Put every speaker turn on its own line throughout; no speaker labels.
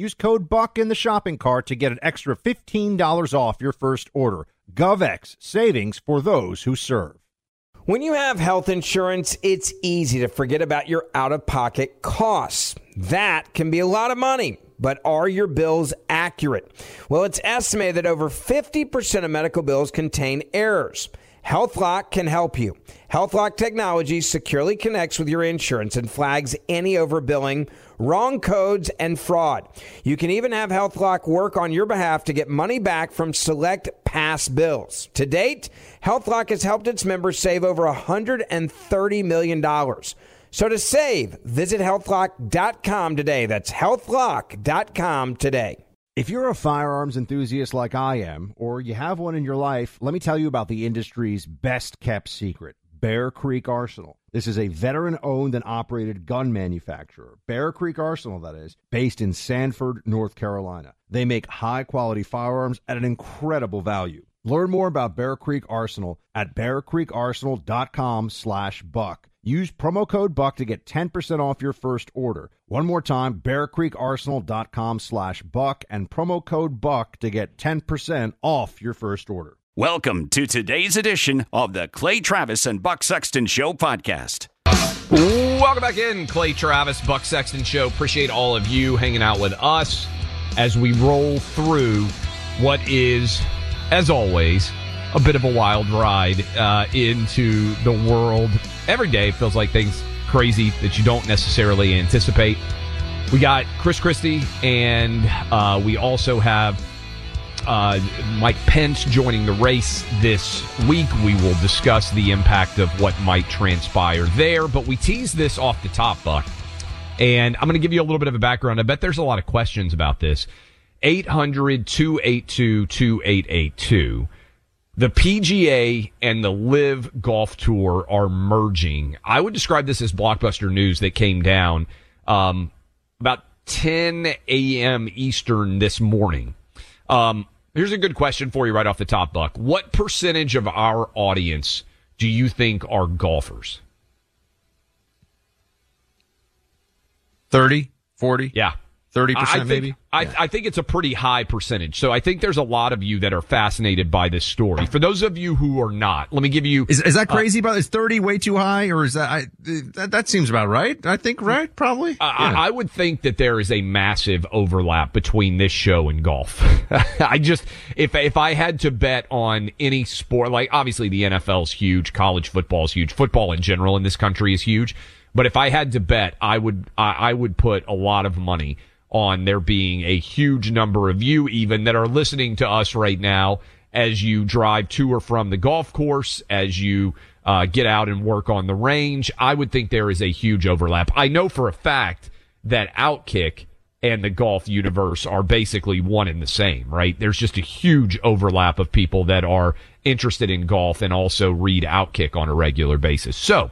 Use code BUCK in the shopping cart to get an extra $15 off your first order. GovX, savings for those who serve.
When you have health insurance, it's easy to forget about your out of pocket costs. That can be a lot of money. But are your bills accurate? Well, it's estimated that over 50% of medical bills contain errors. HealthLock can help you. HealthLock technology securely connects with your insurance and flags any overbilling, wrong codes, and fraud. You can even have HealthLock work on your behalf to get money back from select past bills. To date, HealthLock has helped its members save over $130 million. So to save, visit healthlock.com today. That's healthlock.com today.
If you're a firearms enthusiast like I am, or you have one in your life, let me tell you about the industry's best kept secret Bear Creek Arsenal. This is a veteran owned and operated gun manufacturer, Bear Creek Arsenal, that is, based in Sanford, North Carolina. They make high quality firearms at an incredible value. Learn more about Bear Creek Arsenal at bearcreekarsenal.com slash buck. Use promo code BUCK to get 10% off your first order. One more time, bearcreekarsenal.com slash buck and promo code BUCK to get 10% off your first order.
Welcome to today's edition of the Clay Travis and Buck Sexton Show podcast.
Welcome back in, Clay Travis, Buck Sexton Show. Appreciate all of you hanging out with us as we roll through what is, as always, a bit of a wild ride uh, into the world. Every day feels like things crazy that you don't necessarily anticipate. We got Chris Christie, and uh, we also have uh, Mike Pence joining the race this week. We will discuss the impact of what might transpire there, but we tease this off the top, Buck. And I'm going to give you a little bit of a background. I bet there's a lot of questions about this. 800 282 2882. The PGA and the LIV Golf Tour are merging. I would describe this as blockbuster news that came down um, about 10 a.m. Eastern this morning. Um, here's a good question for you right off the top, Buck. What percentage of our audience do you think are golfers?
30, 40?
Yeah.
30%
I think,
maybe?
I, I think it's a pretty high percentage. So I think there's a lot of you that are fascinated by this story. For those of you who are not, let me give you.
Is, is that
uh,
crazy? But is 30 way too high or is that, I, that, that seems about right. I think, right? Probably.
I, I would think that there is a massive overlap between this show and golf. I just, if, if I had to bet on any sport, like obviously the NFL is huge, college football is huge, football in general in this country is huge. But if I had to bet, I would, I, I would put a lot of money on there being a huge number of you even that are listening to us right now as you drive to or from the golf course, as you uh, get out and work on the range. I would think there is a huge overlap. I know for a fact that Outkick and the golf universe are basically one and the same, right? There's just a huge overlap of people that are interested in golf and also read Outkick on a regular basis. So,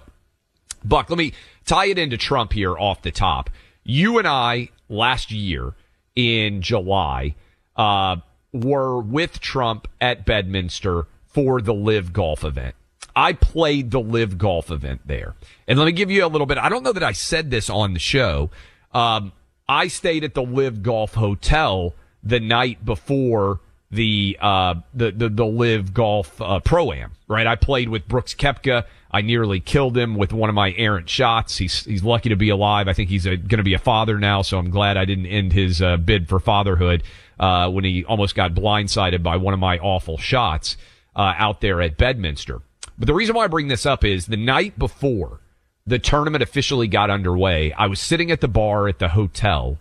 Buck, let me tie it into Trump here off the top. You and I last year in July uh, were with Trump at Bedminster for the LIV Golf event. I played the LIV Golf event there. And let me give you a little bit. I don't know that I said this on the show. Um, I stayed at the LIV Golf Hotel the night before the uh, the, the the LIV Golf uh, Pro Am. Right, I played with Brooks Koepka. I nearly killed him with one of my errant shots. He's he's lucky to be alive. I think he's going to be a father now, so I'm glad I didn't end his uh, bid for fatherhood uh, when he almost got blindsided by one of my awful shots uh, out there at Bedminster. But the reason why I bring this up is the night before the tournament officially got underway, I was sitting at the bar at the hotel,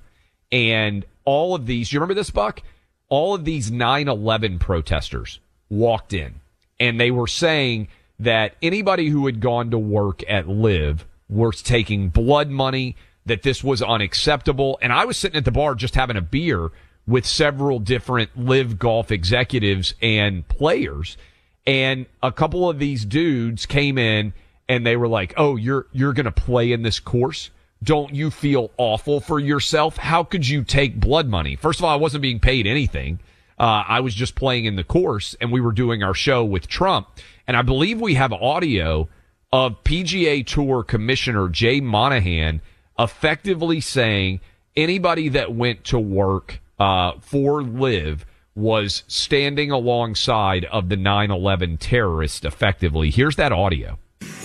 and all of these. You remember this, Buck? All of these 9/11 protesters walked in, and they were saying that anybody who had gone to work at LIV was taking blood money, that this was unacceptable. And I was sitting at the bar just having a beer with several different LIV golf executives and players. And a couple of these dudes came in and they were like, "Oh, you're you're going to play in this course? Don't you feel awful for yourself? How could you take blood money? First of all, I wasn't being paid anything. Uh, I was just playing in the course, and we were doing our show with Trump. And I believe we have audio of PGA Tour Commissioner Jay Monahan effectively saying anybody that went to work uh, for LIV was standing alongside of the 9/11 terrorist. Effectively, here's that audio.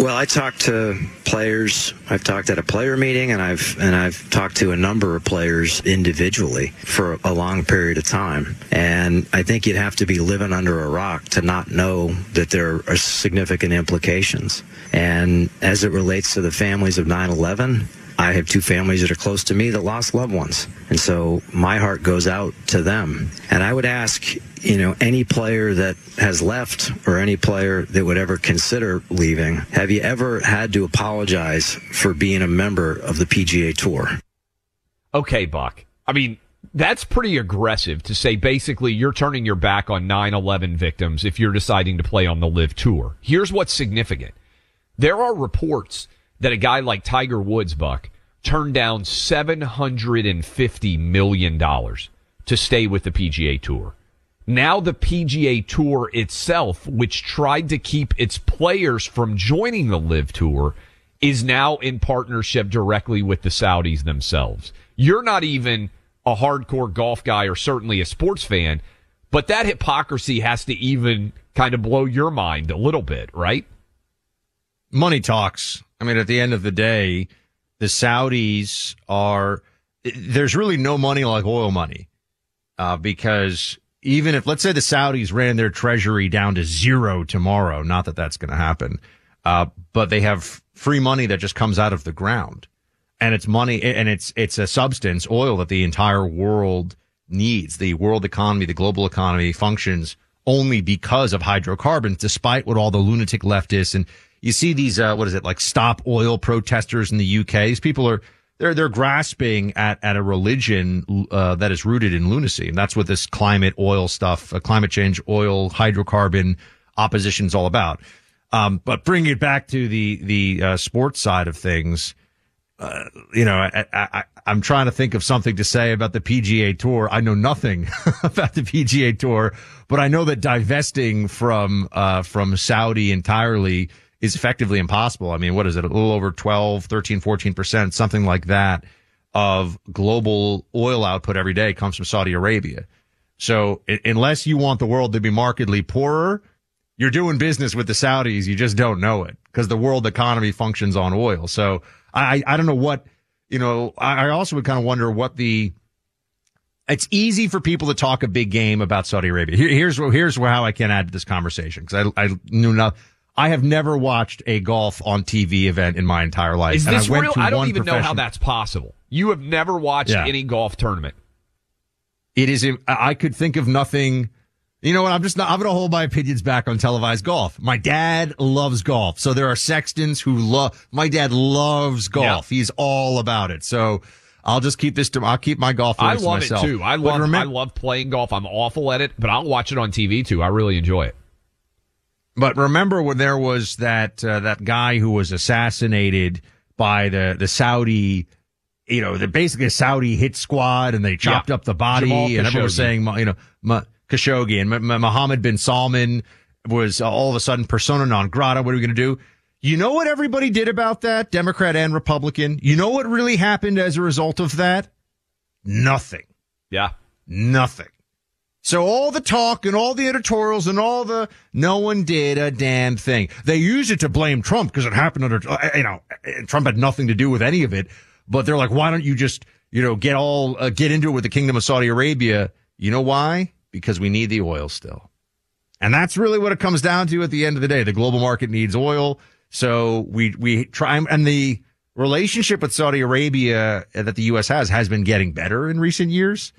Well, I talked to players. I've talked at a player meeting, and I've and I've talked to a number of players individually for a long period of time. And I think you'd have to be living under a rock to not know that there are significant implications. And as it relates to the families of 9/11, I have two families that are close to me that lost loved ones. And so my heart goes out to them. And I would ask, you know, any player that has left or any player that would ever consider leaving, have you ever had to apologize for being a member of the PGA Tour?
Okay, Buck. I mean, that's pretty aggressive to say basically you're turning your back on 9-11 victims if you're deciding to play on the LIV tour. Here's what's significant. There are reports that a guy like Tiger Woods, Buck, turned down $750 million to stay with the PGA Tour. Now the PGA Tour itself, which tried to keep its players from joining the LIV Tour, is now in partnership directly with the Saudis themselves. You're not even a hardcore golf guy or certainly a sports fan, but that hypocrisy has to even kind of blow your mind a little bit, right?
Money talks. I mean, at the end of the day, the Saudis are, there's really no money like oil money. Uh, because even if, let's say the Saudis ran their treasury down to zero tomorrow, not that that's going to happen, uh, but they have free money that just comes out of the ground. And it's money and it's, it's a substance, oil that the entire world needs. The world economy, the global economy functions only because of hydrocarbons, despite what all the lunatic leftists and you see these, uh, what is it, like stop oil protesters in the UK. These people are, they're, they're grasping at, at a religion, uh, that is rooted in lunacy. And that's what this climate oil stuff, uh, climate change, oil, hydrocarbon opposition is all about. Um, but bring it back to the, the, uh, sports side of things. Uh, you know, I, I, I'm trying to think of something to say about the PGA Tour. I know nothing about the PGA Tour, but I know that divesting from uh, from Saudi entirely is effectively impossible. I mean, what is it? A little over 12, 13, 14%, something like that of global oil output every day comes from Saudi Arabia. So unless you want the world to be markedly poorer, you're doing business with the Saudis. You just don't know it because the world economy functions on oil. So I, I don't know what, you know, I also would kind of wonder what the, it's easy for people to talk a big game about Saudi Arabia. Here, here's here's how I can add to this conversation because I, I knew not. I have never watched a golf on TV event in my entire life.
Is this
I
real? I don't even know how that's possible. You have never watched yeah. any golf tournament.
It is. I could think of nothing. You know what? I'm just not, I'm going to hold my opinions back on televised golf. My dad loves golf. So there are sextons who love, my dad loves golf. Yeah. He's all about it. So I'll just keep this to, I'll keep my golf.
I love
myself.
it too. I love, remember, I love playing golf. I'm awful at it, but I'll watch it on TV too. I really enjoy it.
But remember when there was that, uh, that guy who was assassinated by the, the Saudi, you know, the basically a Saudi hit squad and they chopped yeah. up the body and everyone was saying, you know, Khashoggi and Mohammed bin Salman was uh, all of a sudden persona non grata. What are we going to do? You know what everybody did about that, Democrat and Republican? You know what really happened as a result of that? Nothing.
Yeah.
Nothing. So all the talk and all the editorials and all the, no one did a damn thing. They used it to blame Trump because it happened under, uh, you know, Trump had nothing to do with any of it. But they're like, why don't you just, you know, get all, uh, get into it with the kingdom of Saudi Arabia? You know why? Because we need the oil still. And that's really what it comes down to at the end of the day. The global market needs oil. So we, we try and the relationship with Saudi Arabia that the U.S. has has been getting better in recent years.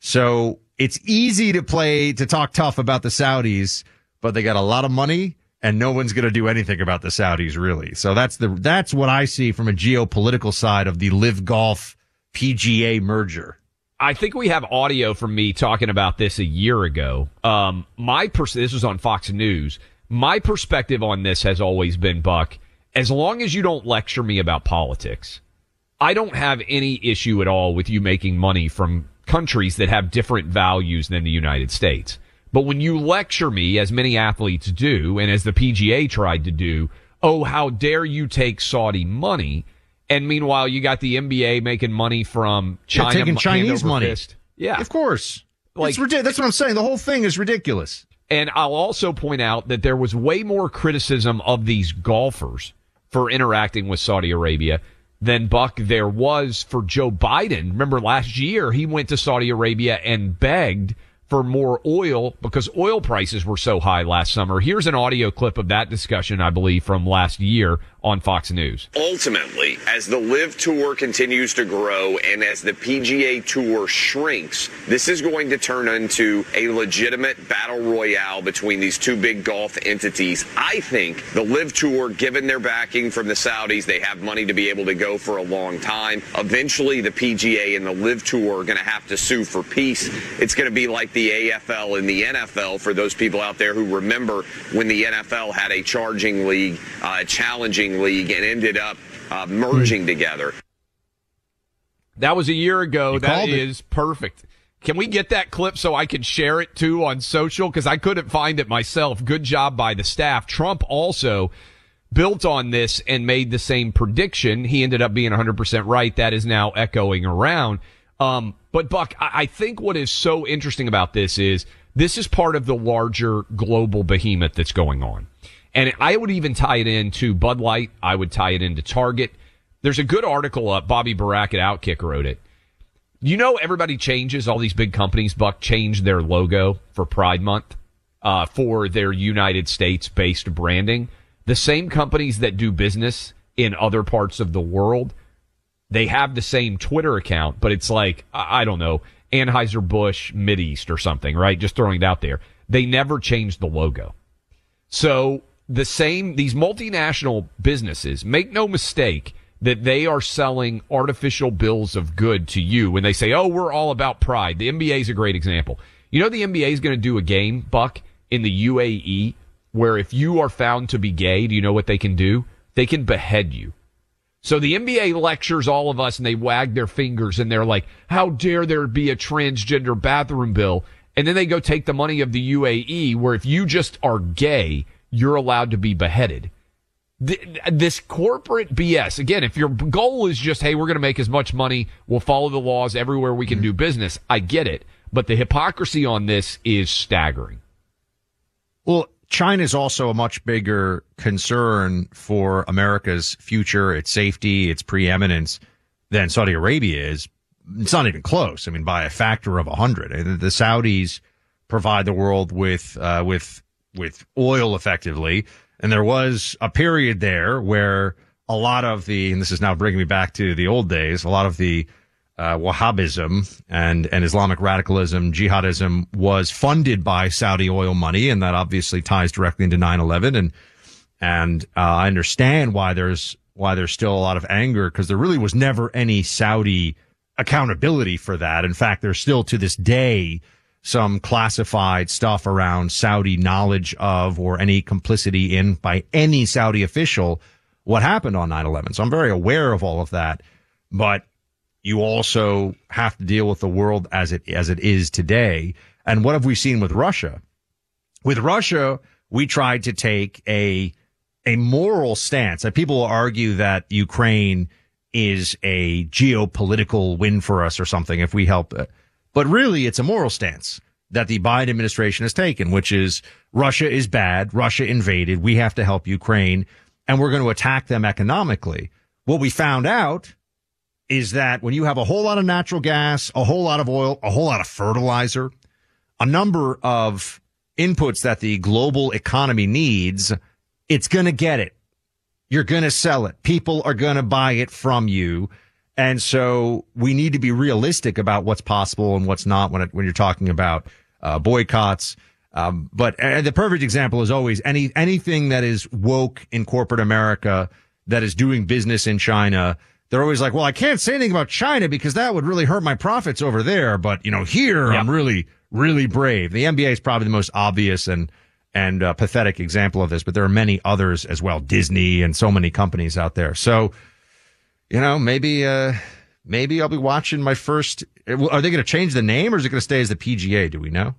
So it's easy to play, to talk tough about the Saudis, but they got a lot of money and no one's going to do anything about the Saudis really. So that's the that's what I see from a geopolitical side of the LIV Golf PGA merger.
I think we have audio from me talking about this a year ago. Um, my pers- this was on Fox News. My perspective on this has always been, Buck, as long as you don't lecture me about politics, I don't have any issue at all with you making money from countries that have different values than the United States. But when you lecture me, as many athletes do, and as the PGA tried to do, oh, how dare you take Saudi money? And meanwhile, you got the NBA making money from China,
taking Chinese money.
Fist. Yeah,
of course.
Like-
it's ridiculous. That's what I'm saying. The whole thing is ridiculous.
And I'll also point out that there was way more criticism of these golfers for interacting with Saudi Arabia than Buck there was for Joe Biden. Remember last year he went to Saudi Arabia and begged for more oil because oil prices were so high last summer. Here's an audio clip of that discussion, I believe, from last year on Fox News.
Ultimately, as the LIV Tour continues to grow and as the PGA Tour shrinks, this is going to turn into a legitimate battle royale between these two big golf entities. I think the LIV Tour, given their backing from the Saudis, they have money to be able to go for a long time. Eventually, the PGA and the LIV Tour are going to have to sue for peace. It's going to be like the AFL and the NFL for those people out there who remember when the NFL had a charging league, uh, a challenging league, and ended up uh, merging together.
That was a year ago.
You
that
called it.
is perfect. Can we get that clip so I can share it too on social? Because I couldn't find it myself. Good job by the staff. Trump also built on this and made the same prediction. He ended up being 100% right. That is now echoing around. Um, but Buck, I, I think what is so interesting about this is this is part of the larger global behemoth that's going on. And I would even tie it into Bud Light. I would tie it into Target. There's a good article up. Bobby Burack at Outkick wrote it. You know, everybody changes. All these big companies, Buck, change their logo for Pride Month uh, for their United States based branding. The same companies that do business in other parts of the world, they have the same Twitter account, but it's like, I don't know, Anheuser-Busch Mideast or something, right? Just throwing it out there. They never change the logo. So the same, these multinational businesses, make no mistake that they are selling artificial bills of good to you when they say, oh, we're all about pride. The NBA is a great example. You know, the NBA is going to do a game, Buck, in the UAE where if you are found to be gay, do you know what they can do? They can behead you. So the NBA lectures all of us and they wag their fingers and they're like, how dare there be a transgender bathroom bill? And then they go take the money of the UAE where if you just are gay, you're allowed to be beheaded. This corporate BS, again, if your goal is just, hey, we're going to make as much money, we'll follow the laws everywhere we can do business, I get it. But the hypocrisy on this is staggering.
Well, China is also a much bigger concern for America's future, its safety, its preeminence than Saudi Arabia is. It's not even close. I mean, by a factor of a hundred. And The Saudis provide the world with uh, with with oil effectively, and there was a period there where a lot of the and this is now bringing me back to the old days. A lot of the uh, Wahhabism and, and Islamic radicalism, jihadism was funded by Saudi oil money. And that obviously ties directly into 9-11. And, and, uh, I understand why there's, why there's still a lot of anger because there really was never any Saudi accountability for that. In fact, there's still to this day some classified stuff around Saudi knowledge of or any complicity in by any Saudi official what happened on 9-11. So I'm very aware of all of that. But you also have to deal with the world as it as it is today. And what have we seen with Russia? With Russia, we tried to take a a moral stance. Like people will argue that Ukraine is a geopolitical win for us or something if we help. But really, it's a moral stance that the Biden administration has taken, which is Russia is bad. Russia invaded. We have to help Ukraine and we're going to attack them economically. What we found out is that when you have a whole lot of natural gas, a whole lot of oil, a whole lot of fertilizer, a number of inputs that the global economy needs, it's going to get it. You're going to sell it. People are going to buy it from you. And so we need to be realistic about what's possible and what's not when it, when you're talking about uh, boycotts Um, but the perfect example is always any anything that is woke in corporate America that is doing business in China. They're always like, well, I can't say anything about China because that would really hurt my profits over there. But you know, here I'm really, really brave. The NBA is probably the most obvious and and uh, pathetic example of this, but there are many others as well. Disney and so many companies out there. So, you know, maybe uh, maybe I'll be watching my first. Are they going to change the name, or is it going to stay as the PGA? Do we know?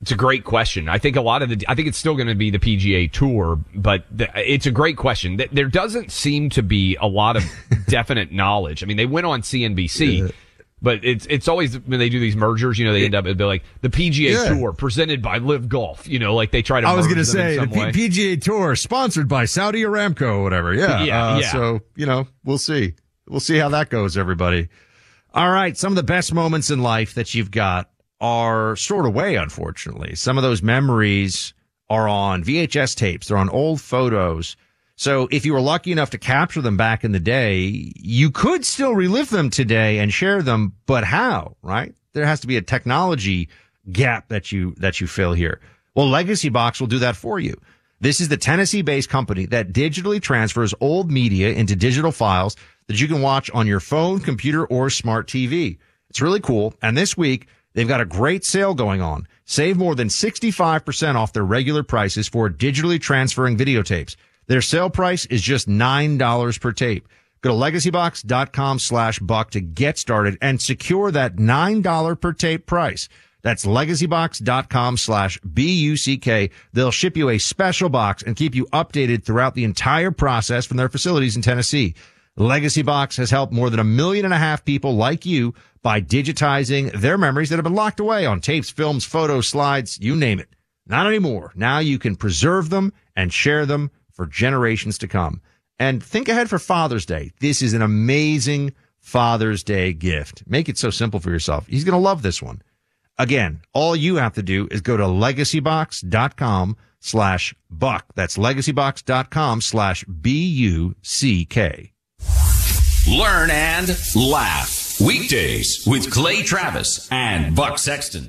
It's a great question. I think a lot of the, I think it's still going to be the PGA Tour, but the, it's a great question. There doesn't seem to be a lot of definite knowledge. I mean, they went on CNBC. Yeah. But it's it's always when they do these mergers, you know, they end up it'd be like the PGA yeah. Tour presented by LIV Golf. You know, like they try to.
I was going
to
say the P- PGA Tour sponsored by Saudi Aramco or whatever. Yeah,
yeah, uh, yeah.
So you know, we'll see. We'll see how that goes, everybody. All right, some of the best moments in life that you've got are stored away, unfortunately. Some of those memories are on VHS tapes. They're on old photos. So if you were lucky enough to capture them back in the day, you could still relive them today and share them, but how, right? There has to be a technology gap that you, that you fill here. Well, Legacy Box will do that for you. This is the Tennessee based company that digitally transfers old media into digital files that you can watch on your phone, computer, or smart TV. It's really cool. And this week, They've got a great sale going on. Save more than 65% off their regular prices for digitally transferring videotapes. Their sale price is just $9 per tape. Go to legacybox.com slash buck to get started and secure that $9 per tape price. That's legacybox.com slash B-U-C-K. They'll ship you a special box and keep you updated throughout the entire process from their facilities in Tennessee. Legacy Box has helped more than a million and a half people like you by digitizing their memories that have been locked away on tapes, films, photos, slides, you name it. Not anymore. Now you can preserve them and share them for generations to come. And think ahead for Father's Day. This is an amazing Father's Day gift. Make it so simple for yourself. He's going to love this one. Again, all you have to do is go to legacybox.com slash buck. That's legacybox.com slash B-U-C-K.
Learn and laugh. Weekdays with Clay Travis and Buck Sexton.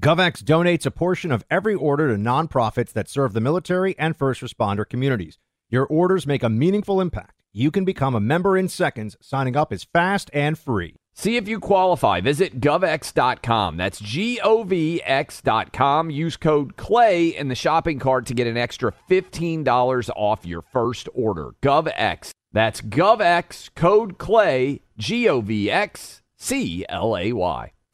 GovX donates a portion of every order to nonprofits that serve the military and first responder communities. Your orders make a meaningful impact. You can become a member in seconds. Signing up is fast and free.
See if you qualify. Visit govx.com. That's G O V X.com. Use code CLAY in the shopping cart to get an extra $15 off your first order. GovX. That's GovX, code CLAY, G O V X C L A Y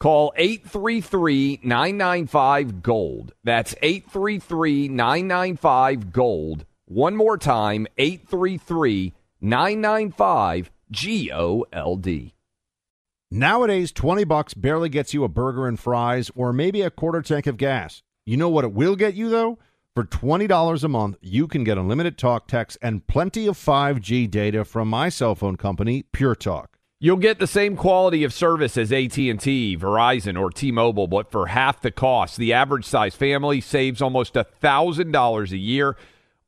Call 833 995 Gold. That's 833 995 Gold. One more time 833 995 G O L D.
Nowadays, 20 bucks barely gets you a burger and fries or maybe a quarter tank of gas. You know what it will get you, though? For $20 a month, you can get unlimited talk, text, and plenty of 5G data from my cell phone company, Pure Talk.
You'll get the same quality of service as AT&T, Verizon, or T-Mobile, but for half the cost. The average size family saves almost $1,000 a year,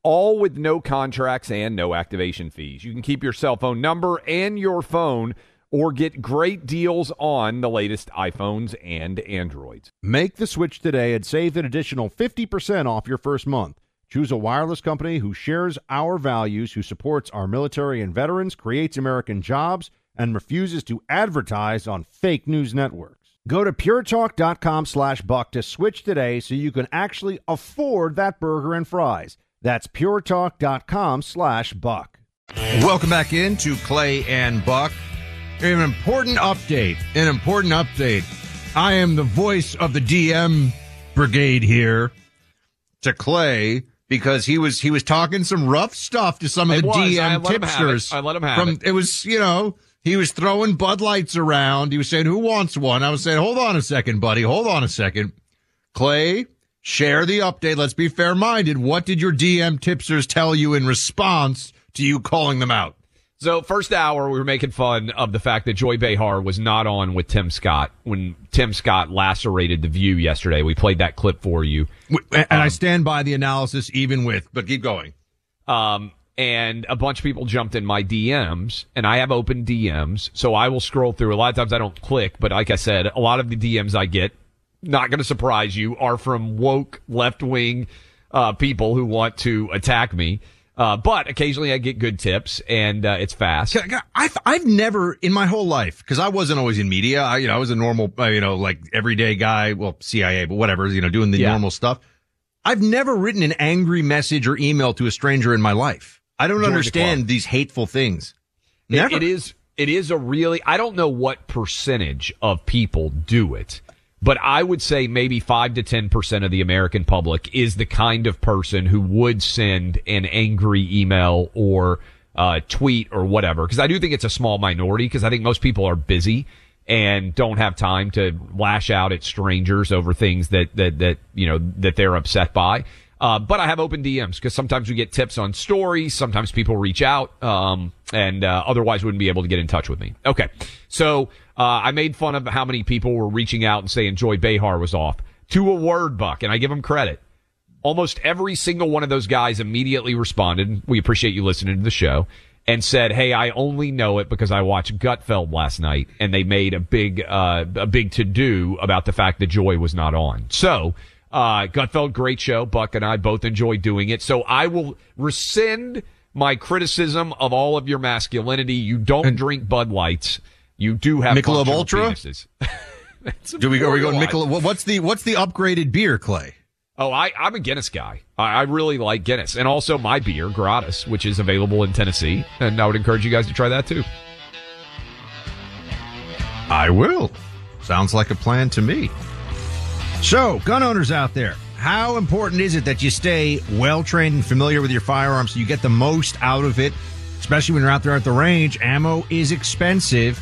all with no contracts and no activation fees. You can keep your cell phone number and your phone or get great deals on the latest iPhones and Androids.
Make the switch today and save an additional 50% off your first month. Choose a wireless company who shares our values, who supports our military and veterans, creates American jobs, and refuses to advertise on fake news networks. Go to puretalk.com slash buck to switch today so you can actually afford that burger and fries. That's puretalk.com slash buck.
Welcome back into Clay and Buck. An important update. An important update. I am the voice of the DM brigade here to Clay because he was he was talking some rough stuff to some of
It
the
was. I
DM
let him have it.
tipsters.
I let him have
from,
it.
It was you know he was throwing Bud Lights around. He was saying, "Who wants one?" I was saying, "Hold on a second, buddy. Hold on a second. Clay, share the update. Let's be fair minded. What did your DM tipsters tell you in response to you calling them out?
So first hour, we were making fun of the fact that Joy Behar was not on with Tim Scott when Tim Scott lacerated the view yesterday. We played that clip for you.
And I stand by the analysis, even with. But keep going.
Um, and a bunch of people jumped in my DMs, and I have open DMs, so I will scroll through. A lot of times I don't click, but like I said, a lot of the DMs I get, not going to surprise you, are from woke left wing uh, people who want to attack me. Uh, but occasionally I get good tips, and uh, it's fast.
I've I've never in my whole life because I wasn't always in media. I you know I was a normal uh, you know like everyday guy. Well, CIA, but whatever. You know, doing the
Yeah.
normal stuff. I've never written an angry message or email to a stranger in my life. I don't
the
understand
club.
these hateful things.
It-
Never.
it is it is a really I don't know what percentage of people do it, but I would say maybe five to ten percent of the American public is the kind of person who would send an angry email or uh, tweet or whatever. Because I do think it's a small minority. Because I think most people are busy and don't have time to lash out at strangers over things that that that you know that they're upset by. Uh, but I have open DMs because sometimes we get tips on stories. Sometimes people reach out, um, and uh, otherwise wouldn't be able to get in touch with me. Okay, so uh, I made fun of how many people were reaching out and saying Joy Behar was off to a word, Buck, and I give them credit. Almost every single one of those guys immediately responded. We appreciate you listening to the show and said, "Hey, I only know it because I watched Gutfeld last night, and they made a big, uh, a big to do about the fact that Joy was not on." So, uh, Gutfeld, great show. Buck and I both enjoy doing it. So I will rescind my criticism of all of your masculinity. You don't drink Bud Lights. You do have
Michelob Ultra?
penises.
Do we are we going. Michelob? What's the what's the upgraded beer, Clay?
Oh, I, I'm a Guinness guy. I, I really like Guinness. And also my beer, Gratis, which is available in Tennessee. And I would encourage you guys to try that too.
I will. Sounds like a plan to me. So, gun owners out there, how important is it that you stay well trained and familiar with your firearm so you get the most out of it, especially when you're out there at the range? Ammo is expensive.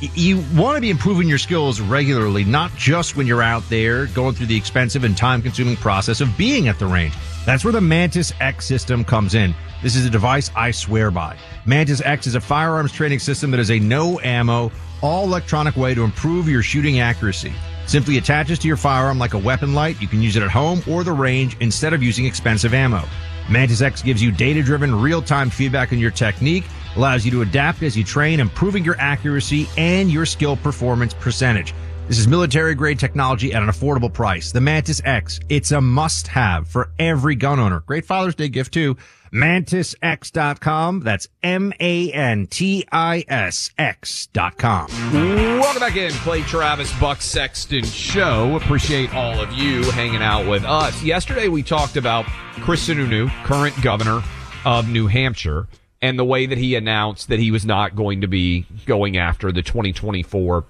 You want to be improving your skills regularly, not just when you're out there going through the expensive and time consuming process of being at the range. That's where the Mantis X system comes in. This is a device I swear by. Mantis X is a firearms training system that is a no ammo, all electronic way to improve your shooting accuracy. Simply attaches to your firearm like a weapon light. You can use it at home or the range instead of using expensive ammo. Mantis X gives you data driven, real time feedback on your technique, allows you to adapt as you train, improving your accuracy and your skill performance percentage. This is military grade technology at an affordable price. The Mantis X, it's a must have for every gun owner. Great Father's Day gift too. MantisX.com. That's M-A-N-T-I-S X dot com.
Welcome back in, Clay Travis, Buck Sexton Show. Appreciate all of you hanging out with us. Yesterday we talked about Chris Sununu, current governor of New Hampshire, and the way that he announced that he was not going to be going after the 2024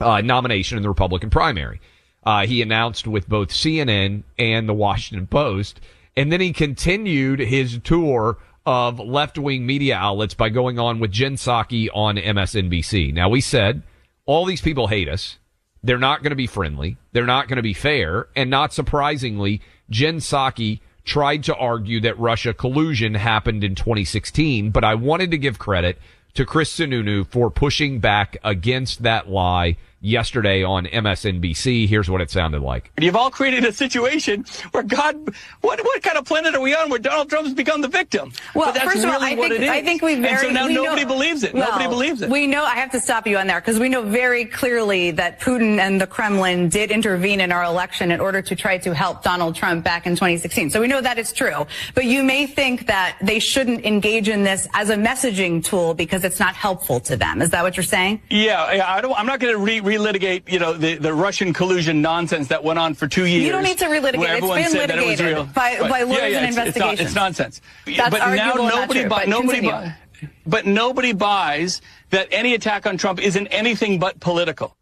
uh, nomination in the Republican primary. Uh, he announced with both CNN and the Washington Post, and then he continued his tour of left-wing media outlets by going on with Jen Psaki on MSNBC. Now we said all these people hate us. They're not going to be friendly. They're not going to be fair. And not surprisingly, Jen Psaki tried to argue that Russia collusion happened in 2016, but I wanted to give credit to Chris Sununu for pushing back against that lie yesterday on MSNBC. Here's what it sounded like.
You've all created a situation where God, what what kind of planet are we on where Donald Trump's become the victim?
Well,
but that's
first of all,
really
I
what
think
it is.
I think we very
and so now
we
nobody
know,
believes it.
Well,
nobody believes it.
We know. I have to stop you on there because we know very clearly that Putin and the Kremlin did intervene in our election in order to try to help Donald Trump back in 2016. So we know that is true. But you may think that they shouldn't engage in this as a messaging tool because it's not helpful to them. Is that what you're saying?
Yeah, yeah, I don't, I'm not going to re- relitigate, you know, the, the Russian collusion nonsense that went on for two years.
You don't need to relitigate.
where
It's
everyone
been
said that it was
litigated
real.
by-
Right.
by lawyers
yeah, yeah,
and
it's, it's not-
investigations.
It's, nonsense.
That's
but now
arguable, not
nobody,
true,
bu-
but
nobody,
continue.
bu- but nobody buys that any attack on Trump isn't anything but political.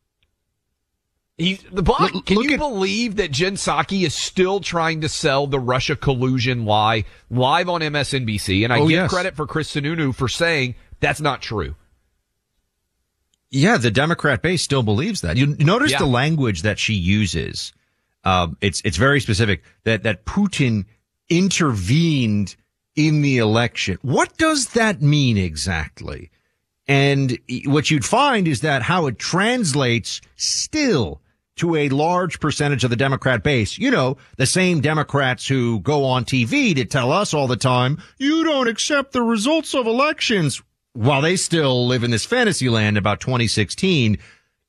He's the Buck.
Look-
Can
look
you
at-
believe that Jen Psaki is still trying to sell the Russia collusion lie live on MSNBC? And I
Oh,
give
yes.
credit for Chris Sununu for saying that's not true.
Yeah, the Democrat base still believes that. You notice
Yeah.
the language that she uses. Um, it's it's very specific that that Putin intervened in the election. What does that mean exactly? And what you'd find is that how it translates still to a large percentage of the Democrat base. You know, the same Democrats who go on TV to tell us all the time, you don't accept the results of elections while they still live in this fantasy land about 2016,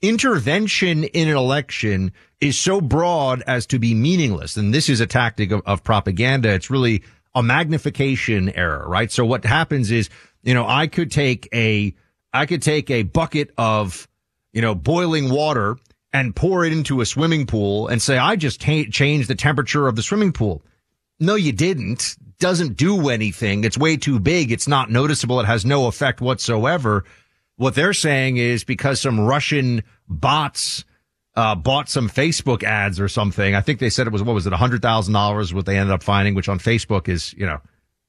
intervention in an election is so broad as to be meaningless. And this is a tactic of, of propaganda. It's really a magnification error, right? So what happens is, you know, I could take a, I could take a bucket of, you know, boiling water and pour it into a swimming pool and say, I just ta- changed the temperature of the swimming pool. No, you didn't. Doesn't do anything. It's way too big. It's not noticeable. It has no effect whatsoever. What they're saying is because some Russian bots uh, bought some Facebook ads or something. I think they said it was what was it, hundred thousand dollars? What they ended up finding, which on Facebook is you know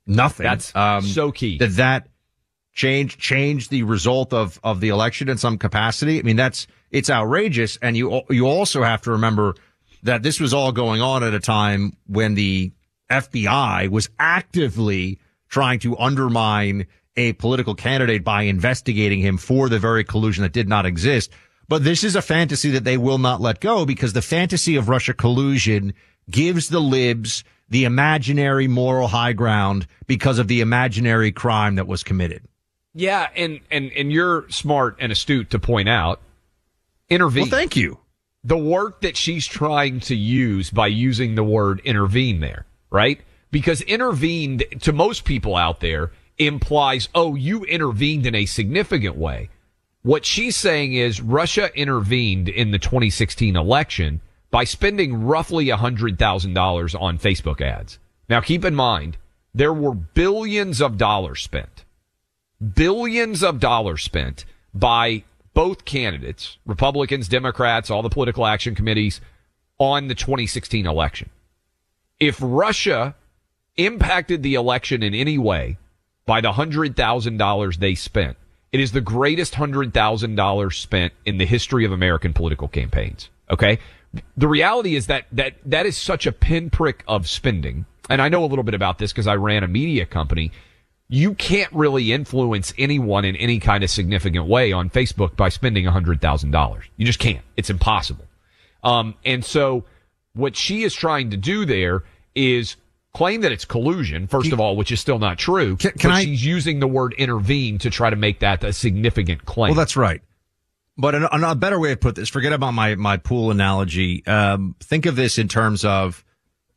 nothing.
That's so key.
That that change change the result of of the election in some capacity. I mean, that's it's outrageous. And you you also have to remember that this was all going on at a time when the FBI was actively trying to undermine a political candidate by investigating him for the very collusion that did not exist. But this is a fantasy that they will not let go because the fantasy of Russia collusion gives the libs the imaginary moral high ground because of the imaginary crime that was committed.
Yeah, and and and you're smart and astute to point out. Intervene.
Well, thank you.
the work that she's trying to use by using the word intervene there, right? Because intervened to most people out there implies, oh, you intervened in a significant way. What she's saying is Russia intervened in the 2016 election by spending roughly $100,000 on Facebook ads. Now keep in mind, there were billions of dollars spent billions of dollars spent by both candidates, Republicans, Democrats, all the political action committees on the 2016 election. If Russia impacted the election in any way by the $100,000 they spent, it is the greatest $100,000 spent in the history of American political campaigns. Okay. The reality is that, that, that is such a pinprick of spending. And I know a little bit about this because I ran a media company you can't really influence anyone in any kind of significant way on Facebook by spending $100,000. You just can't. It's impossible. Um, and so what she is trying to do there is claim that it's collusion, first of all, which is still not true.
Can- can
but
I-
she's using the word intervene to try to make that a significant claim.
Well, that's right. But an, an- a better way to put this, forget about my, my pool analogy. Um, think of this in terms of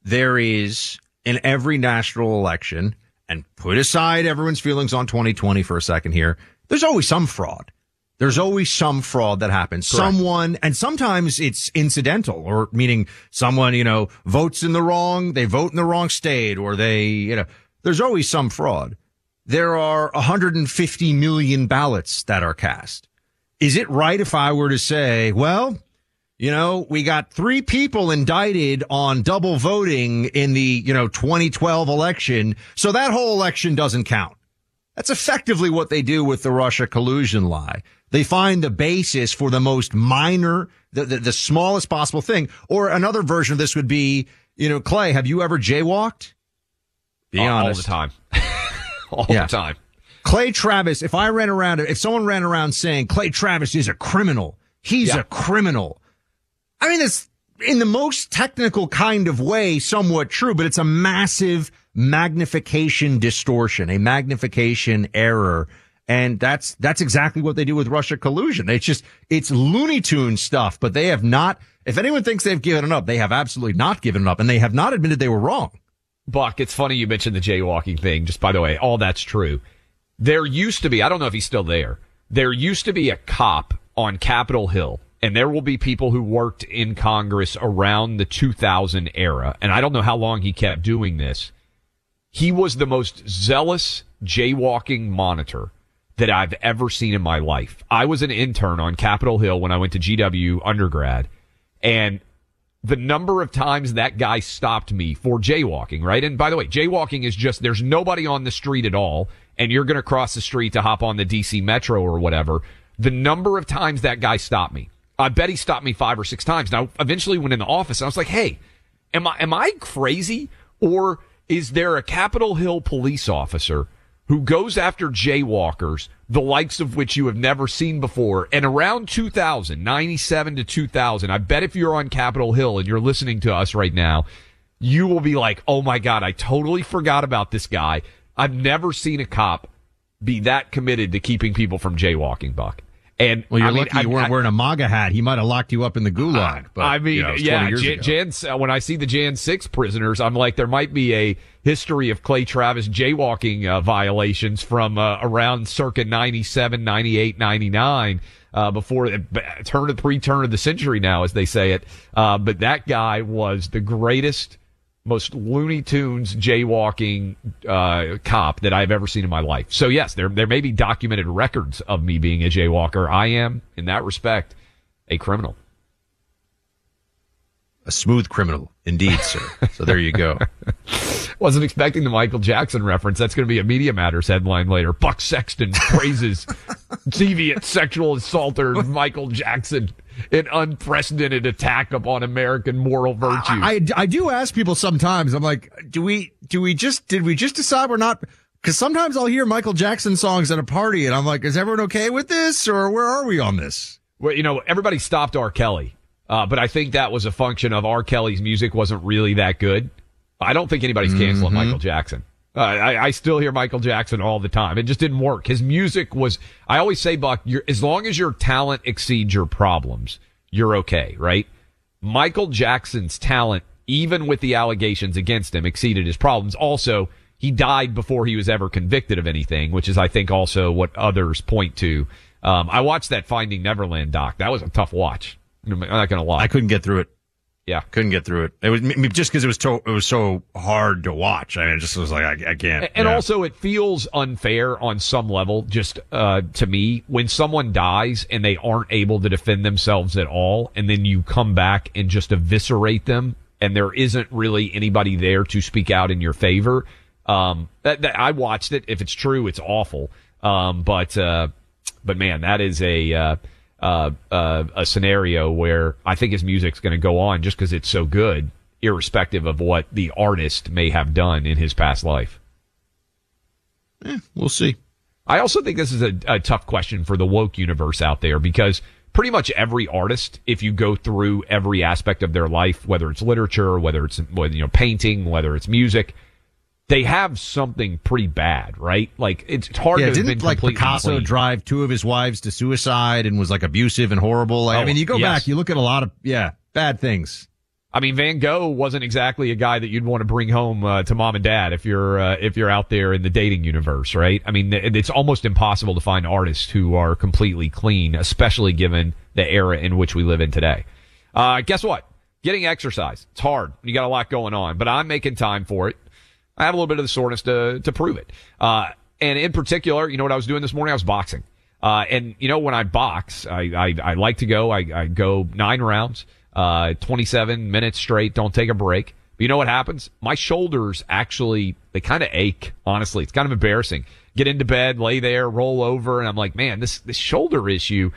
there is in every national election and put aside everyone's feelings on 2020 for a second here. There's always some fraud. There's always some fraud that happens. Someone, and sometimes it's incidental or meaning someone, you know, votes in the wrong, they vote in the wrong state or they, you know, there's always some fraud. There are 150 million ballots that are cast. Is it right if I were to say, well, you know, we got three people indicted on double voting in the, you know, 2012 election. So that whole election doesn't count. That's effectively what they do with the Russia collusion lie. They find the basis for the most minor, the, the, the smallest possible thing. Or another version of this would be, you know, Clay, have you ever jaywalked? Be
all, all the time. all
Yeah.
the time.
Clay Travis, if I ran around, if someone ran around saying Clay Travis is a criminal, he's
Yeah.
a criminal. I mean, it's in the most technical kind of way, somewhat true, but it's a massive magnification distortion, a magnification error. And that's, that's exactly what they do with Russia collusion. It's just, it's Looney Tune stuff, but they have not, if anyone thinks they've given up, they have absolutely not given up and they have not admitted they were wrong.
Buck, it's funny you mentioned the jaywalking thing. Just by the way, all that's true. There used to be, I don't know if he's still there. There used to be a cop on Capitol Hill, and there will be people who worked in Congress around the 2000 era. And I don't know how long he kept doing this. He was the most zealous jaywalking monitor that I've ever seen in my life. I was an intern on Capitol Hill when I went to GW undergrad, and the number of times that guy stopped me for jaywalking, right? And by the way, jaywalking is just there's nobody on the street at all, and you're going to cross the street to hop on the DC Metro or whatever. The number of times that guy stopped me, I bet he stopped me five or six times. Now, eventually, went in the office, and I was like, "Hey, am I am I crazy, or is there a Capitol Hill police officer who goes after jaywalkers, the likes of which you have never seen before. And around 2000, 97 to 2000, I bet if you're on Capitol Hill and you're listening to us right now, you will be like, oh my God, I totally forgot about this guy. I've never seen a cop be that committed to keeping people from jaywalking, Buck. And
Well, you're
I mean,
lucky you
I-
weren't
I-
wearing a MAGA hat. He might have locked you up in the gulag. But
I mean,
you know,
yeah,
20 years
Jan, uh, when I see the Jan 6 prisoners, I'm like, there might be a history of Clay Travis jaywalking uh, violations from uh, around circa 97, 98, 99, uh, before the turn of pre-turn of the century now, as they say it. Uh, but that guy was the greatest, most Looney Tunes jaywalking uh, cop that I've ever seen in my life. So yes, there there may be documented records of me being a jaywalker. I am, in that respect, a criminal.
A smooth criminal, indeed, sir. So there you go.
Wasn't expecting the Michael Jackson reference. That's going to be a Media Matters headline later. Buck Sexton praises deviant sexual assaulter Michael Jackson in unprecedented attack upon American moral virtues.
I, I I do ask people sometimes. I'm like, do we do we just did we just decide we're not? Because sometimes I'll hear Michael Jackson songs at a party, and I'm like, is everyone okay with this, or where are we on this?
well, you know, everybody stopped R. Kelly, uh, but I think that was a function of R. Kelly's music wasn't really that good. I don't think anybody's canceling Michael Jackson. Uh, I, I still hear Michael Jackson all the time. It just didn't work. His music was, I always say, Buck, you're, as long as your talent exceeds your problems, you're okay, right? Michael Jackson's talent, even with the allegations against him, exceeded his problems. Also, he died before he was ever convicted of anything, which is, I think, also what others point to. Um, I watched that Finding Neverland doc. That was a tough watch. I'm not to lie.
I couldn't get through it.
yeah.
Couldn't get through it. It was just because it was so it was so hard to watch. I mean, it just was like I, I can't.
And
yeah.
also, it feels unfair on some level, just uh, to me, when someone dies and they aren't able to defend themselves at all, and then you come back and just eviscerate them, and there isn't really anybody there to speak out in your favor. Um, that, that I watched it. If it's true, it's awful. Um, but uh, but man, that is a uh, uh, uh, a scenario where I think his music's going to go on just because it's so good, irrespective of what the artist may have done in his past life.
we'll see.
I also think this is a, a tough question for the woke universe out there because pretty much every artist, if you go through every aspect of their life, whether it's literature, whether it's you know painting, whether it's music, they have something pretty bad, right? Like it's, it's hard
Yeah,
to
didn't like Picasso
clean.
drive two of his wives to suicide and was like abusive and horrible? Like, I
Oh,
mean, you go
yes.
back, you look at a lot of yeah bad things.
I mean, Van Gogh wasn't exactly a guy that you'd want to bring home uh, to mom and dad if you're uh, if you're out there in the dating universe, right? I mean, it's almost impossible to find artists who are completely clean, especially given the era in which we live in today. Uh, guess what? Getting exercise. It's hard. You got a lot going on, but I'm making time for it. I have a little bit of the soreness to to prove it. Uh, and in particular, you know what I was doing this morning? I was boxing. Uh, and you know when I box, I I, I like to go. I, I go nine rounds, uh, 27 minutes straight. Don't take a break. But you know what happens? My shoulders actually they kind of ache. Honestly, it's kind of embarrassing. Get into bed, lay there, roll over, and I'm like, man, this this shoulder issue.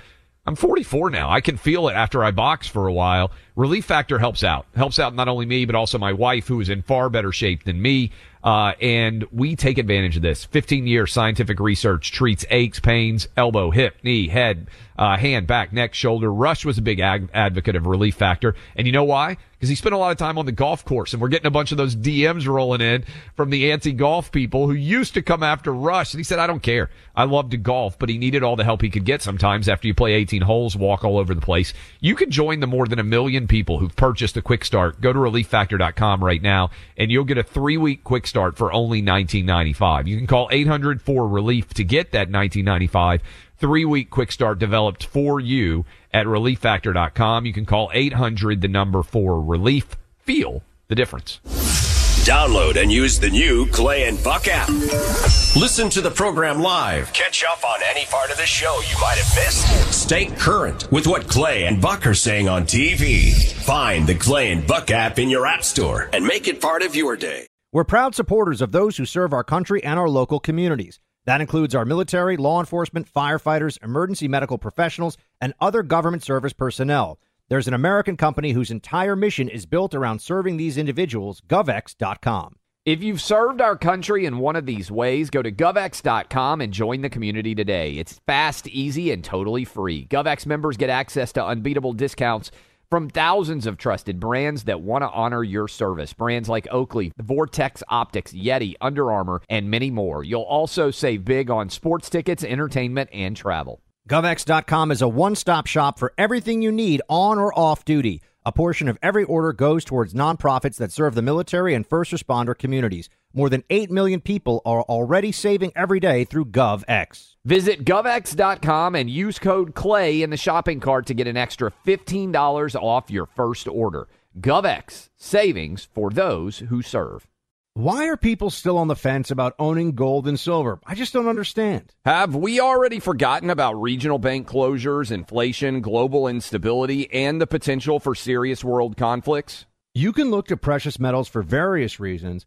I'm 44 now. I can feel it after I box for a while. Relief Factor helps out. Helps out not only me, but also my wife, who is in far better shape than me.
Uh, and we take advantage of this. 15 year scientific research treats aches, pains, elbow, hip, knee, head, uh, hand, back, neck, shoulder. Rush was a big ag- advocate of Relief Factor. And you know why? Because he spent a lot of time on the golf course and we're getting a bunch of those DMs rolling in from the anti-golf people who used to come after Rush. And he said, I don't care. I love to golf, but he needed all the help he could get sometimes after you play 18 holes, walk all over the place. You can join the more than a million people who've purchased a quick start. Go to relieffactor.com right now and you'll get a three week quick start for only 1995. You can call 800 for relief to get that 1995 three week quick start developed for you at relieffactor.com. You can call 800 the number for relief. Feel the difference.
Download and use the new Clay and Buck app. Listen to the program live. Catch up on any part of the show you might have missed. Stay current with what Clay and Buck are saying on TV. Find the Clay and Buck app in your app store and make it part of your day.
We're proud supporters of those who serve our country and our local communities. That includes our military, law enforcement, firefighters, emergency medical professionals, and other government service personnel. There's an American company whose entire mission is built around serving these individuals, GovX.com.
If you've served our country in one of these ways, go to govx.com and join the community today. It's fast, easy, and totally free. GovX members get access to unbeatable discounts from thousands of trusted brands that want to honor your service. Brands like Oakley, Vortex Optics, Yeti, Under Armour, and many more. You'll also save big on sports tickets, entertainment, and travel.
GovX.com is a one stop shop for everything you need on or off duty. A portion of every order goes towards nonprofits that serve the military and first responder communities. More than 8 million people are already saving every day through GovX.
Visit govx.com and use code CLAY in the shopping cart to get an extra $15 off your first order. GovX, savings for those who serve.
Why are people still on the fence about owning gold and silver? I just don't understand.
Have we already forgotten about regional bank closures, inflation, global instability, and the potential for serious world conflicts?
You can look to precious metals for various reasons.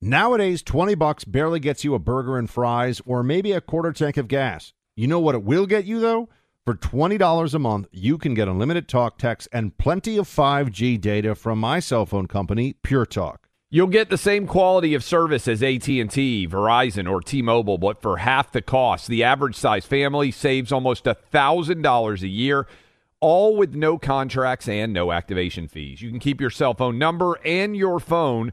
Nowadays, 20 bucks barely gets you a burger and fries or maybe a quarter tank of gas. You know what it will get you, though? For $20 a month, you can get unlimited talk, text, and plenty of 5G data from my cell phone company, Pure Talk.
You'll get the same quality of service as AT&T, Verizon, or T-Mobile, but for half the cost. The average size family saves almost $1,000 a year, all with no contracts and no activation fees. You can keep your cell phone number and your phone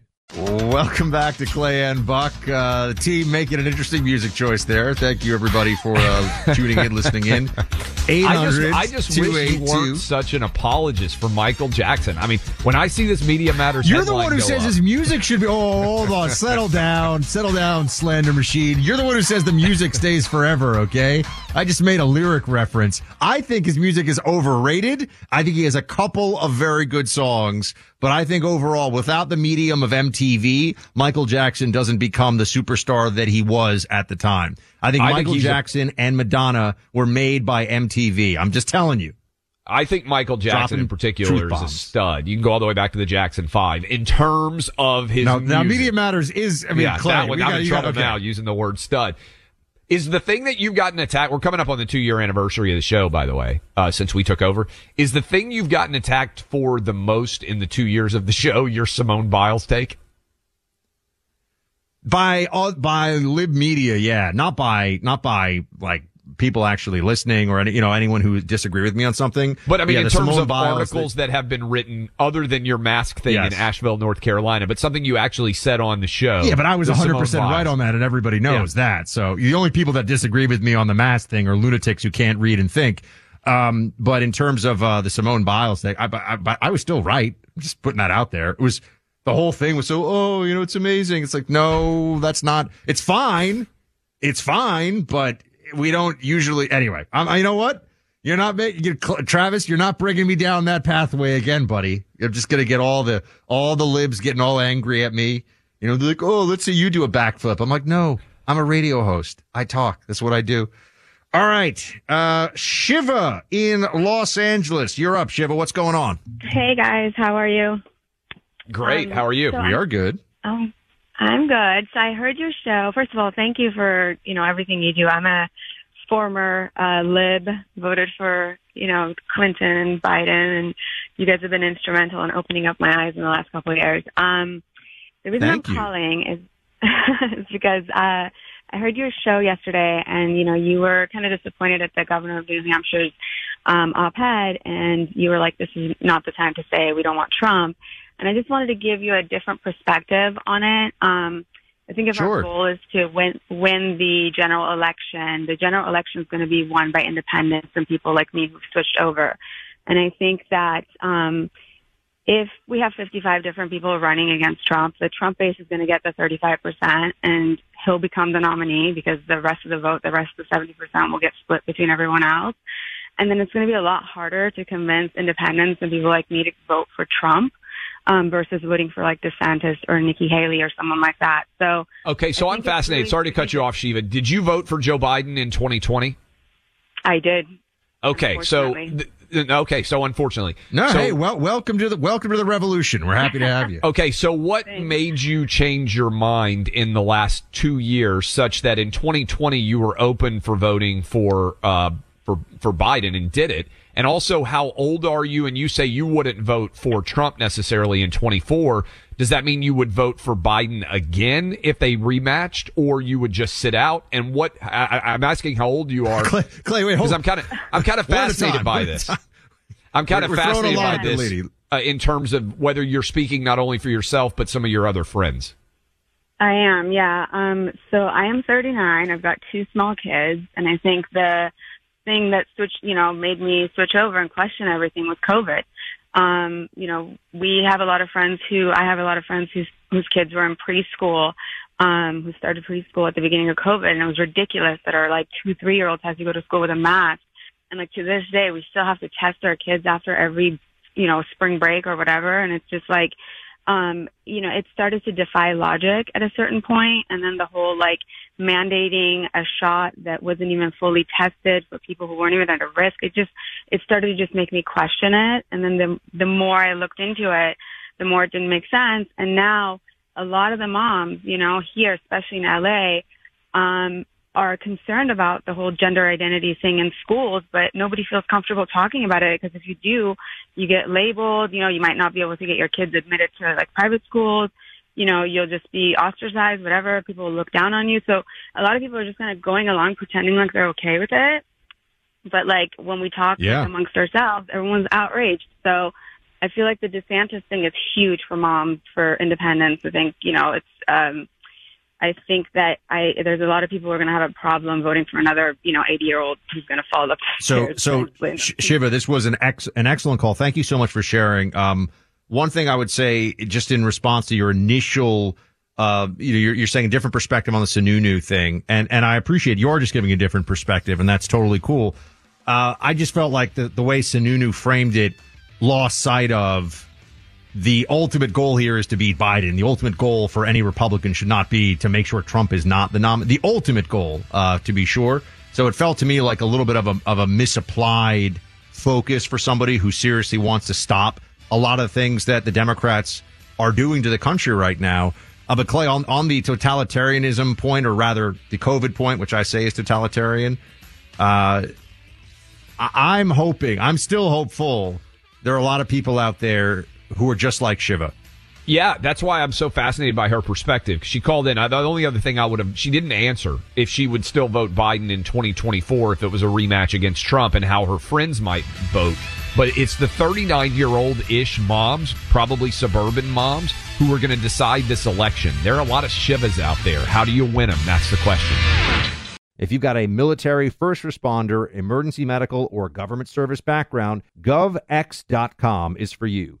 Welcome back to Clay and Buck. Uh, the team making an interesting music choice there. Thank you, everybody, for uh, tuning in, listening in. 800
I just, I just wish you weren't such an apologist for Michael Jackson. I mean, when I see this Media Matters
You're the one who says
up,
his music should be. Oh, hold on. Settle down. Settle down, Slander Machine. You're the one who says the music stays forever, okay? I just made a lyric reference. I think his music is overrated. I think he has a couple of very good songs, but I think overall, without the medium of MTV, Michael Jackson doesn't become the superstar that he was at the time. I think
I
Michael
think
Jackson a- and Madonna were made by MTV. I'm just telling you.
I think Michael Jackson
Dropping
in particular is a stud. You can go all the way back to the Jackson Five in terms of his
Now, now. Media Matters is, I mean,
yeah,
Clay,
that one,
we
I'm
gotta-
in trouble
gotta- okay.
now using the word stud.
Is the thing that you've gotten attacked? We're coming up on the two year anniversary of the show, by the way, uh, since we took over. Is the thing you've gotten attacked for the most in the two years of the show your Simone Biles take?
By all by lib media, yeah, not by not by like people actually listening or any, you know anyone who disagree with me on something.
But I mean,
yeah,
in terms of articles that have been written, other than your mask thing
Yes.
in Asheville, North Carolina, but something you actually said on the show.
Yeah, but I was 100%
Simone
right on that, and everybody knows that. So the only people that disagree with me on the mask thing are lunatics who can't read and think. Um, but in terms of uh, the Simone Biles thing, I, I, I, I was still right. I'm just putting that out there. It was the whole thing was so, oh, you know, it's amazing. It's like, no, that's not. It's fine. It's fine, but we don't usually. Anyway, I'm, you know what? You're not making Travis. You're not bringing me down that pathway again, buddy. You're just gonna get all the all the libs getting all angry at me. You know, they're like, oh, let's see you do a backflip. I'm like, no, I'm a radio host. I talk. That's what I do. All right, uh, Shiva in Los Angeles. You're up, Shiva. What's going on?
Hey guys, how are you?
Great.
Um,
How are you?
so
We are good.
Oh, I'm good. So I heard your show. First of all, thank you for you know everything you do. I'm a former uh, lib, voted for you know Clinton and Biden, and you guys have been instrumental in opening up my eyes in the last couple of years. Um, the reason
Thank
I'm
you.
calling is is because uh, I heard your show yesterday, and you know you were kind of disappointed at the governor of New Hampshire's um, op-ed, and you were like, "This is not the time to say we don't want Trump." And I just wanted to give you a different perspective on it. Um, I think if
Sure.
our goal is to win win the general election, the general election is going to be won by independents and people like me who've switched over. And I think that um, if we have 55 different people running against Trump, the Trump base is going to get the 35%, and he'll become the nominee because the rest of the vote, the rest of the 70%, will get split between everyone else. And then it's going to be a lot harder to convince independents and people like me to vote for Trump um, versus voting for like DeSantis or Nikki Haley or someone like that. So
Okay, so I'm fascinated. Sorry to cut you off, Shiva. Did you vote for Joe Biden in 2020?
I did.
Okay, so th- th- okay, so unfortunately,
No,
so,
hey, well, welcome to the welcome to the revolution. We're happy to have you.
Okay, so what made you change your mind in the last two years, such that in 2020 you were open for voting for uh, for for Biden and did it? And also, how old are you? And you say you wouldn't vote for Trump necessarily in 24. Does that mean you would vote for Biden again if they rematched, or you would just sit out? And what I, I- I'm asking, how old you are? Clay,
Clay wait, hold
because I'm kind of I'm kind of
One at a
fascinated by
one at a
this. I'm kind of
We're- we're throwing a
fascinated by this
lady.
uh, in terms of whether you're speaking not only for yourself but some of your other friends.
I am, yeah. Um, so I am 39. I've got two small kids, and I think the thing that switched, you know, made me switch over and question everything was COVID. Um, you know, we have a lot of friends who I have a lot of friends whose whose kids were in preschool, um, who started preschool at the beginning of COVID, and it was ridiculous that our like two, three year olds had to go to school with a mask. And like to this day, we still have to test our kids after every, you know, spring break or whatever. And it's just like, um, you know, it started to defy logic at a certain point, and then the whole like mandating a shot that wasn't even fully tested for people who weren't even at a risk. It just it started to just make me question it, and then the the more I looked into it, the more it didn't make sense. And now a lot of the moms, you know, here especially in LA, um, are concerned about the whole gender identity thing in schools, but nobody feels comfortable talking about it because if you do, you get labeled. You know, you might not be able to get your kids admitted to like private schools. You know, you'll just be ostracized, whatever. People will look down on you. So a lot of people are just kind of going along pretending like they're okay with it. But like when we talk
Yeah.
amongst ourselves, everyone's outraged. So I feel like the DeSantis thing is huge for moms, for independence. I think, you know, it's, um, I think that I, there's a lot of people who are going to have a problem voting for another, you know, 80 year old who's going to fall up. the
So, so Shiva, this was an ex- an excellent call. Thank you so much for sharing. Um, one thing I would say, just in response to your initial, uh, you know, you're, you're saying a different perspective on the Sununu thing, and and I appreciate you're just giving a different perspective, and that's totally cool. Uh, I just felt like the the way Sununu framed it lost sight of the ultimate goal here is to beat Biden. The ultimate goal for any Republican should not be to make sure Trump is not the nom. The ultimate goal, uh, to be sure. So it felt to me like a little bit of a of a misapplied focus for somebody who seriously wants to stop a lot of things that the Democrats are doing to the country right now. Uh, but Clay, on, on the totalitarianism point, or rather the COVID point, which I say is totalitarian, uh, I- I'm hoping, I'm still hopeful. There are a lot of people out there who are just like Shiva.
Yeah, that's why I'm so fascinated by her perspective. She called in. Uh, the only other thing I would have, she didn't answer if she would still vote Biden in 2024 if it was a rematch against Trump and how her friends might vote. But it's the 39 year old ish moms, probably suburban moms, who are going to decide this election. There are a lot of Shivas out there. How do you win them? That's the question.
If you've got a military, first responder, emergency medical, or government service background, govx.com is for you.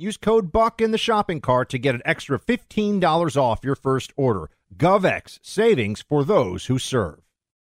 Use code BUCK in the shopping cart to get an extra $15 off your first order. GovX, savings for those who serve.